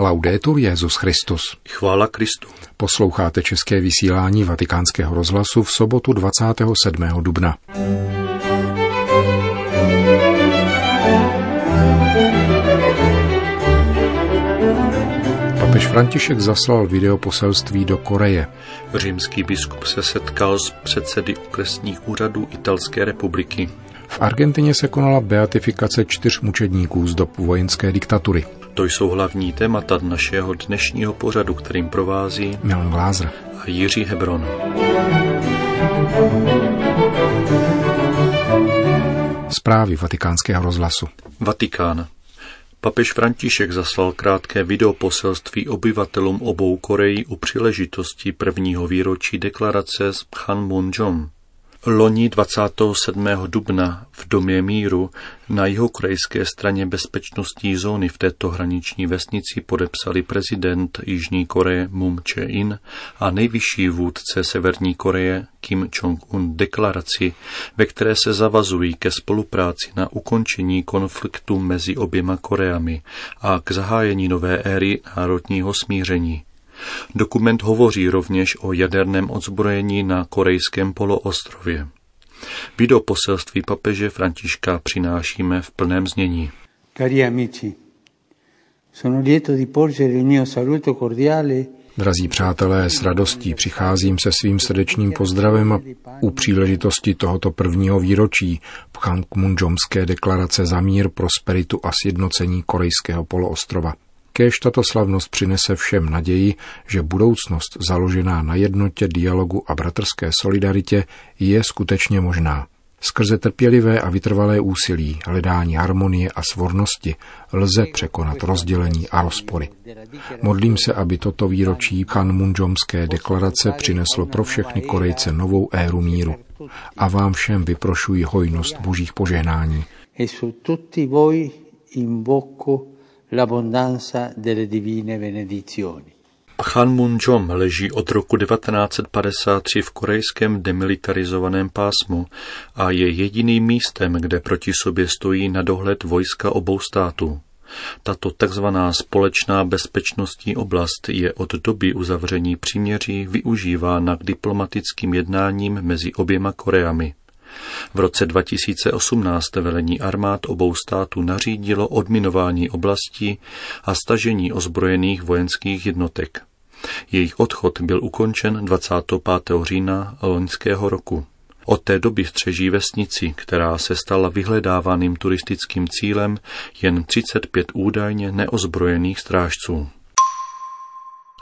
Laudetur Jezus Christus. Chvála Kristu. Posloucháte české vysílání Vatikánského rozhlasu v sobotu 27. dubna. Papež František zaslal videoposelství do Koreje. Římský biskup se setkal s předsedy okresních úřadů Italské republiky. V Argentině se konala beatifikace čtyř mučedníků z dob vojenské diktatury. To jsou hlavní témata našeho dnešního pořadu, kterým provází Milan Glázer a Jiří Hebron. Zprávy vatikánského rozhlasu. Vatikán. Papež František zaslal krátké videoposelství obyvatelům obou Koreí u příležitosti prvního výročí deklarace s Panmunjom. Loni 27. dubna v Domě míru na jihokorejské straně bezpečnostní zóny v této hraniční vesnici podepsali prezident Jižní Koreje Moon Jae-in a nejvyšší vůdce Severní Koreje Kim Jong-un deklaraci, ve které se zavazují ke spolupráci na ukončení konfliktu mezi oběma Koreami a k zahájení nové éry národního smíření. Dokument hovoří rovněž o jaderném odzbrojení na korejském poloostrově. Video poselství papeže Františka přinášíme v plném znění. Cari amici, sono lieto di porgere il mio saluto cordiale Drazí přátelé, s radostí přicházím se svým srdečným pozdravem a u příležitosti tohoto prvního výročí Pchangmunjomské deklarace za mír, prosperitu a sjednocení korejského poloostrova. Kéž tato slavnost přinese všem naději, že budoucnost založená na jednotě, dialogu a bratrské solidaritě je skutečně možná. Skrze trpělivé a vytrvalé úsilí, hledání harmonie a svornosti lze překonat rozdělení a rozpory. Modlím se, aby toto výročí Panmunjomské deklarace přineslo pro všechny Korejce novou éru míru. A vám všem vyprošuji hojnost božích požehnání. e l'abbondanza delle divine benedizioni. Panmunjom leží od roku 1953 v korejském demilitarizovaném pásmu a je jediným místem, kde proti sobě stojí na dohled vojska obou států. Tato takzvaná společná bezpečnostní oblast je od doby uzavření příměří využívána k diplomatickým jednáním mezi oběma Koreami. V roce 2018 velení armád obou států nařídilo odminování oblastí a stažení ozbrojených vojenských jednotek. Jejich odchod byl ukončen 25. října loňského roku. Od té doby střeží vesnici, která se stala vyhledávaným turistickým cílem, jen 35 údajně neozbrojených strážců.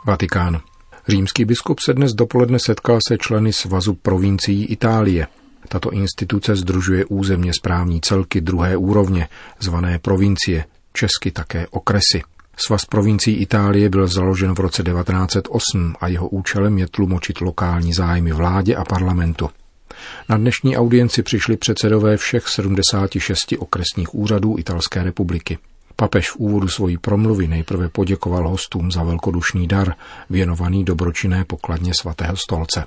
Vatikán. Římský biskup se dnes dopoledne setkal se členy Svazu provincií Itálie. Tato instituce združuje územně správní celky druhé úrovně, zvané provincie, česky také okresy. Svaz provincií Itálie byl založen v roce 1908 a jeho účelem je tlumočit lokální zájmy vládě a parlamentu. Na dnešní audienci přišli předsedové všech 76 okresních úřadů Italské republiky. Papež v úvodu svojí promluvy nejprve poděkoval hostům za velkodušný dar, věnovaný dobročinné pokladně svatého stolce.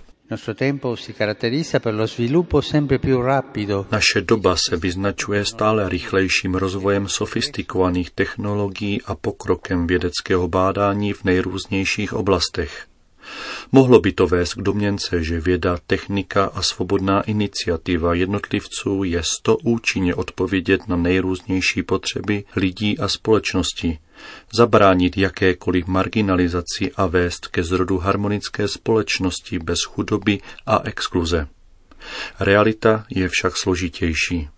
Naše doba se vyznačuje stále rychlejším rozvojem sofistikovaných technologií a pokrokem vědeckého bádání v nejrůznějších oblastech. Mohlo by to vést k domněnce, že věda, technika a svobodná iniciativa jednotlivců je sto účinně odpovědět na nejrůznější potřeby lidí a společnosti, zabránit jakékoliv marginalizaci a vést ke zrodu harmonické společnosti bez chudoby a exkluze. Realita je však složitější.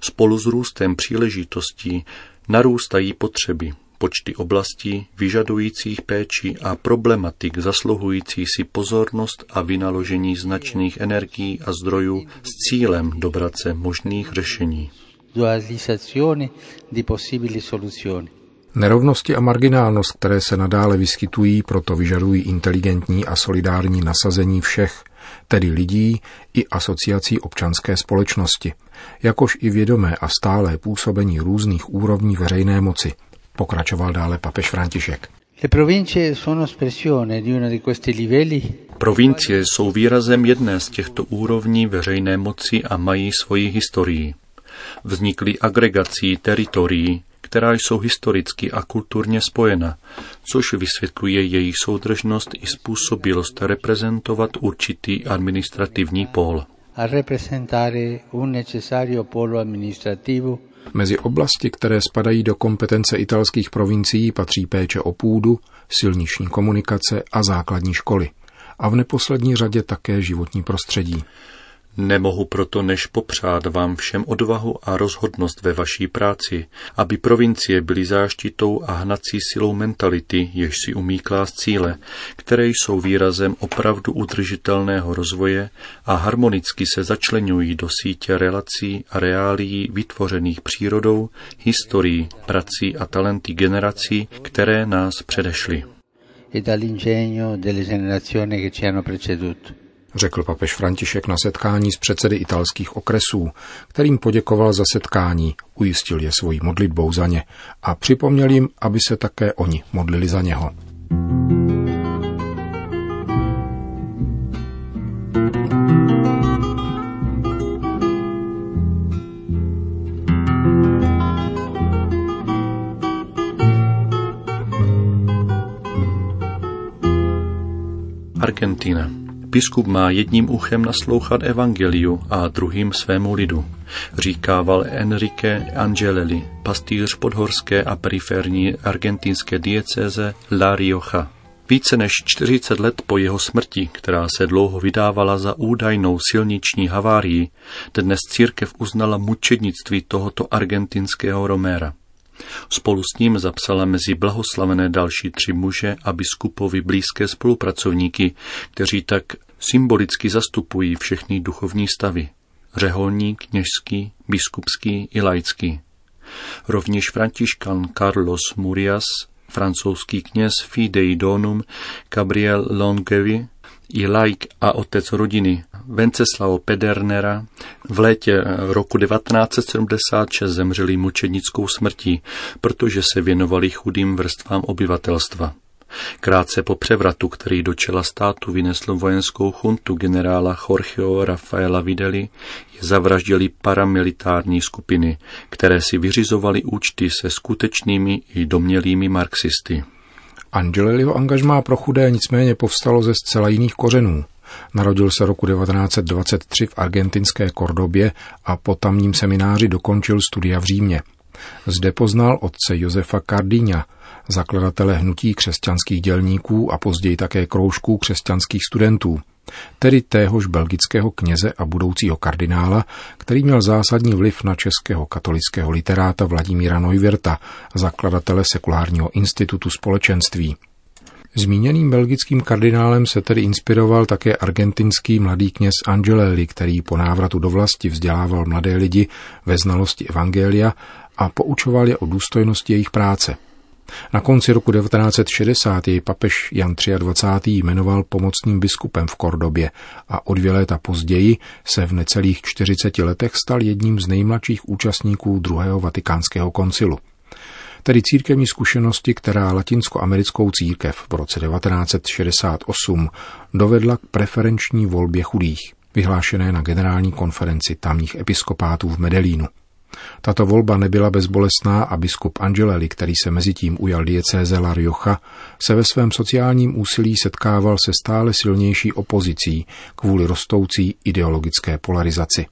Spolu s růstem příležitostí narůstají potřeby, počty oblastí vyžadujících péči a problematik zasluhující si pozornost a vynaložení značných energií a zdrojů s cílem dobrat se možných řešení. Nerovnosti a marginálnost, které se nadále vyskytují, proto vyžadují inteligentní a solidární nasazení všech, tedy lidí i asociací občanské společnosti, jakož i vědomé a stálé působení různých úrovní veřejné moci, pokračoval dále papež František. Le province sono espressione di uno di questi livelli Provincie jsou výrazem jedné z těchto úrovní veřejné moci a mají svoji historii. Vznikly agregací teritorií, která jsou historicky a kulturně spojena, což vysvětluje její soudržnost i způsobilost reprezentovat určitý administrativní pól. A representare un necessario polo amministrativo Mezi oblasti, které spadají do kompetence italských provincií, patří péče o půdu, silniční komunikace a základní školy. A v neposlední řadě také životní prostředí. Nemohu proto než popřát vám všem odvahu a rozhodnost ve vaší práci, aby provincie byly záštitou a hnací silou mentality, jež si umí klást cíle, které jsou výrazem opravdu udržitelného rozvoje a harmonicky se začlenují do sítě relací a reálií vytvořených přírodou, historií, prací a talenty generací, které nás předešly. e dall'ingegno delle generazioni che ci hanno preceduto. Řekl papež František na setkání s předsedy italských okresů, kterým poděkoval za setkání, ujistil je svojí modlitbou za ně a připomněl jim, aby se také oni modlili za něho. Argentina. Biskup má jedním uchem naslouchat evangeliu a druhým svému lidu, říkával Enrique Angelelli, pastýř podhorské a periferní argentinské diecéze La Rioja. Více než 40 let po jeho smrti, která se dlouho vydávala za údajnou silniční havárii, dnes církev uznala mučednictví tohoto argentinského Roméra. Spolu s ním zapsala mezi blahoslavené další tři muže a biskupovi blízké spolupracovníky, kteří tak symbolicky zastupují všechny duchovní stavy. Řeholní, kněžský, biskupský i laický. Rovněž františkan Carlos Murias, francouzský kněz Fidei Donum, Gabriel Longevi, i laik a otec rodiny Venceslao Pedernera v létě roku 1976 zemřeli mučednickou smrtí, protože se věnovali chudým vrstvám obyvatelstva. Krátce po převratu, který do čela státu vynesl vojenskou chuntu generála Jorgeo Rafaela Videli, je zavraždili paramilitární skupiny, které si vyřizovaly účty se skutečnými i domělými marxisty. Angeleliho angažmá pro chudé nicméně povstalo ze zcela jiných kořenů. Narodil se roku 1923 v argentinské Kordobě a po tamním semináři dokončil studia v Římě. Zde poznal otce Josefa Cardíňa, zakladatele hnutí křesťanských dělníků a později také kroužků křesťanských studentů, tedy téhož belgického kněze a budoucího kardinála, který měl zásadní vliv na českého katolického literáta Vladimíra Neuwirta, zakladatele sekulárního institutu společenství. Zmíněným belgickým kardinálem se tedy inspiroval také argentinský mladý kněz Angelelli, který po návratu do vlasti vzdělával mladé lidi ve znalosti evangelia a poučoval je o důstojnosti jejich práce. Na konci roku 1960 jej papež Jan 23. jmenoval pomocným biskupem v Kordobě a o dvě léta později se v necelých 40 letech stal jedním z nejmladších účastníků druhého vatikánského koncilu tedy církevní zkušenosti, která latinskoamerickou církev v roce 1968 dovedla k preferenční volbě chudých, vyhlášené na generální konferenci tamních episkopátů v Medellínu. Tato volba nebyla bezbolestná a biskup Angeleli, který se mezitím ujal diecéze La Rioja, se ve svém sociálním úsilí setkával se stále silnější opozicí kvůli rostoucí ideologické polarizaci.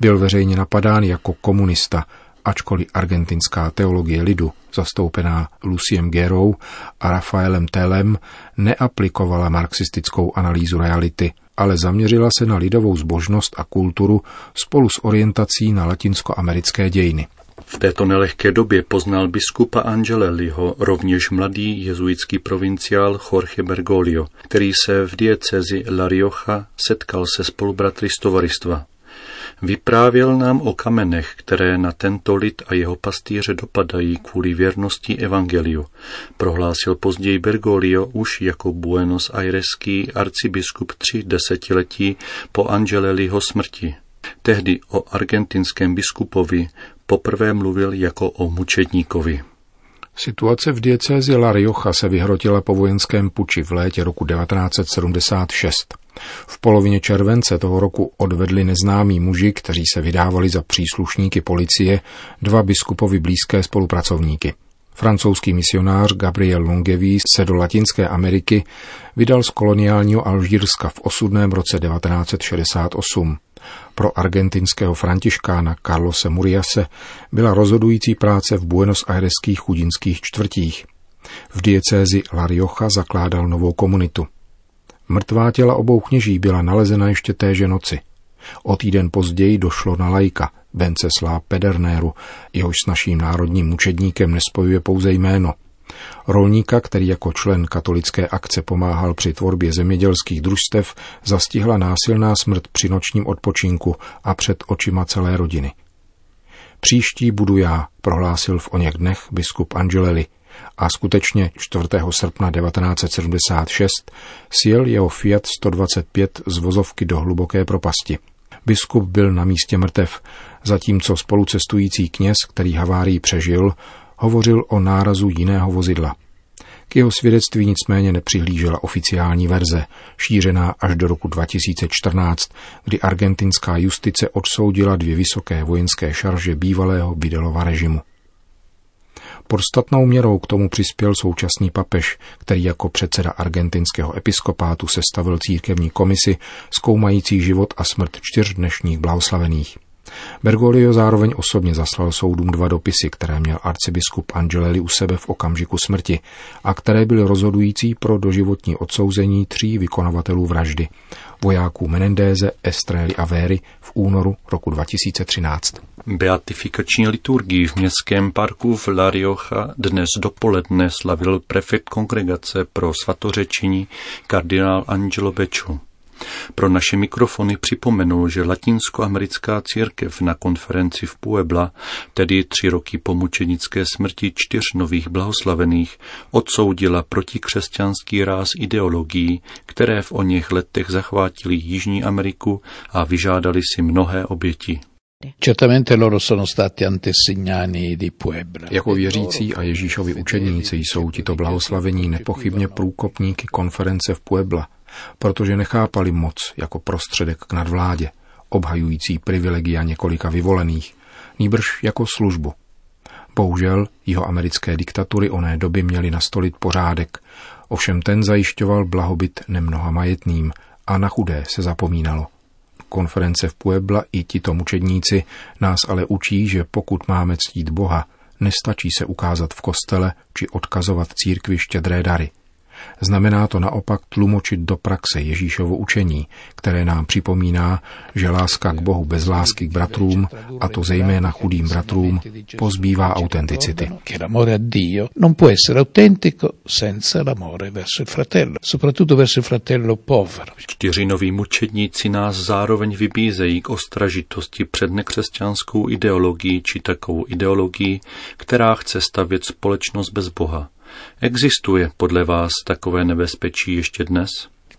Byl veřejně napadán jako komunista, ačkoliv argentinská teologie lidu, zastoupená Luciem Gerou a Rafaelem Telem, neaplikovala marxistickou analýzu reality, ale zaměřila se na lidovou zbožnost a kulturu spolu s orientací na latinskoamerické dějiny. V této nelehké době poznal biskupa Angeleliho rovněž mladý jezuitský provinciál Jorge Bergoglio, který se v diecezi La Rioja setkal se spolubratry z tovaristva. Vyprávěl nám o kamenech, které na tento lid a jeho pastýře dopadají kvůli věrnosti evangeliu, prohlásil později Bergoglio už jako Buenos Aireský arcibiskup tři desetiletí po Angeleliho smrti. Tehdy o argentinském biskupovi poprvé mluvil jako o mučedníkovi. Situace v diecézi La Rioja se vyhrotila po vojenském puči v létě roku 1976. V polovině července toho roku odvedli neznámí muži, kteří se vydávali za příslušníky policie, dva biskupovi blízké spolupracovníky. Francouzský misionář Gabriel Longeví se do Latinské Ameriky vydal z koloniálního Alžírska v osudném roce 1968. Pro argentinského františkána Carlose Muriase byla rozhodující práce v Buenos Aireských chudinských čtvrtích. V diecézi La Rioja zakládal novou komunitu. Mrtvá těla obou kněží byla nalezena ještě téže noci. O týden později došlo na lajka, Venceslá Pedernéru, jehož s naším národním mučedníkem nespojuje pouze jméno. Rolníka, který jako člen katolické akce pomáhal při tvorbě zemědělských družstev, zastihla násilná smrt při nočním odpočinku a před očima celé rodiny. Příští budu já, prohlásil v oněch dnech biskup Angeleli, a skutečně 4. srpna 1976 sjel jeho Fiat 125 z vozovky do hluboké propasti. Biskup byl na místě mrtev, zatímco spolucestující kněz, který havárii přežil, hovořil o nárazu jiného vozidla. K jeho svědectví nicméně nepřihlížela oficiální verze, šířená až do roku 2014, kdy argentinská justice odsoudila dvě vysoké vojenské šarže bývalého Bidelova režimu. Podstatnou měrou k tomu přispěl současný papež, který jako předseda argentinského episkopátu sestavil církevní komisi zkoumající život a smrt čtyř dnešních blahoslavených. Bergoglio zároveň osobně zaslal soudům dva dopisy, které měl arcibiskup Angeleli u sebe v okamžiku smrti a které byly rozhodující pro doživotní odsouzení tří vykonavatelů vraždy, vojáků Menendéze, Estrely a Véry v únoru roku 2013. Beatifikační liturgii v městském parku v La Rioja dnes dopoledne slavil prefekt kongregace pro svatořečení kardinál Angelo Beču. Pro naše mikrofony připomenul, že latinskoamerická církev na konferenci v Puebla, tedy tři roky po mučenické smrti čtyř nových blahoslavených, odsoudila protikřesťanský ráz ideologií, které v o něch letech zachvátili Jižní Ameriku a vyžádali si mnohé oběti. Certamente loro sono stati antesignani di Puebla. Jako věřící a Ježíšovi učeníci jsou tito blahoslavení nepochybně průkopníky konference v Puebla, protože nechápali moc jako prostředek k nadvládě, obhajující privilegia několika vyvolených, nýbrž jako službu. Bohužel jeho americké diktatury oné doby měly nastolit pořádek, ovšem ten zajišťoval blahobyt nemnoha majetným a na chudé se zapomínalo. Konference v Puebla i tito mučedníci nás ale učí, že pokud máme ctít Boha, nestačí se ukázat v kostele či odkazovat církvi štědré dary – Znamená to naopak tlumočit do praxe Ježíšovo učení, které nám připomíná, že láska k Bohu bez lásky k bratrům, a to zejména chudým bratrům, pozbývá autenticity. Čtyři noví mučedníci nás zároveň vybízejí k ostražitosti před nekřesťanskou ideologií či takovou ideologií, která chce stavět společnost bez Boha. Existuje podle vás takové nebezpečí ještě dnes?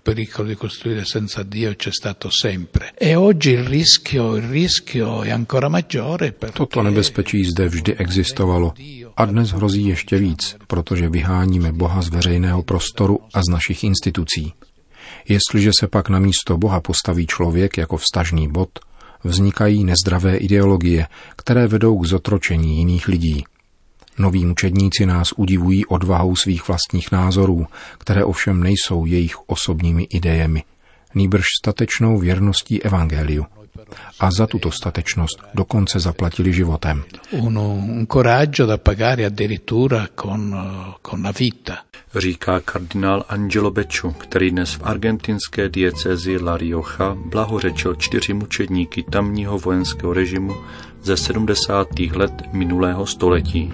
pericolo di costruire senza Dio c'è stato sempre. E oggi il rischio, il rischio è ancora maggiore. Toto nebezpečí zde vždy existovalo a dnes hrozí ještě víc, protože vyháníme Boha z veřejného prostoru a z našich institucí. Jestliže se pak na místo Boha postaví člověk jako vstažný bod, vznikají nezdravé ideologie, které vedou k zotročení jiných lidí. Noví mučedníci nás udivují odvahou svých vlastních názorů, které ovšem nejsou jejich osobními idejemi, nýbrž statečnou věrností evangeliu. A za tuto statečnost dokonce zaplatili životem. Un coraggio da pagare addirittura con, con la vita. Říká kardinál Angelo Beču, který dnes v argentinské diecezi La Rioja blahořečil čtyři mučedníky tamního vojenského režimu ze 70. let minulého století.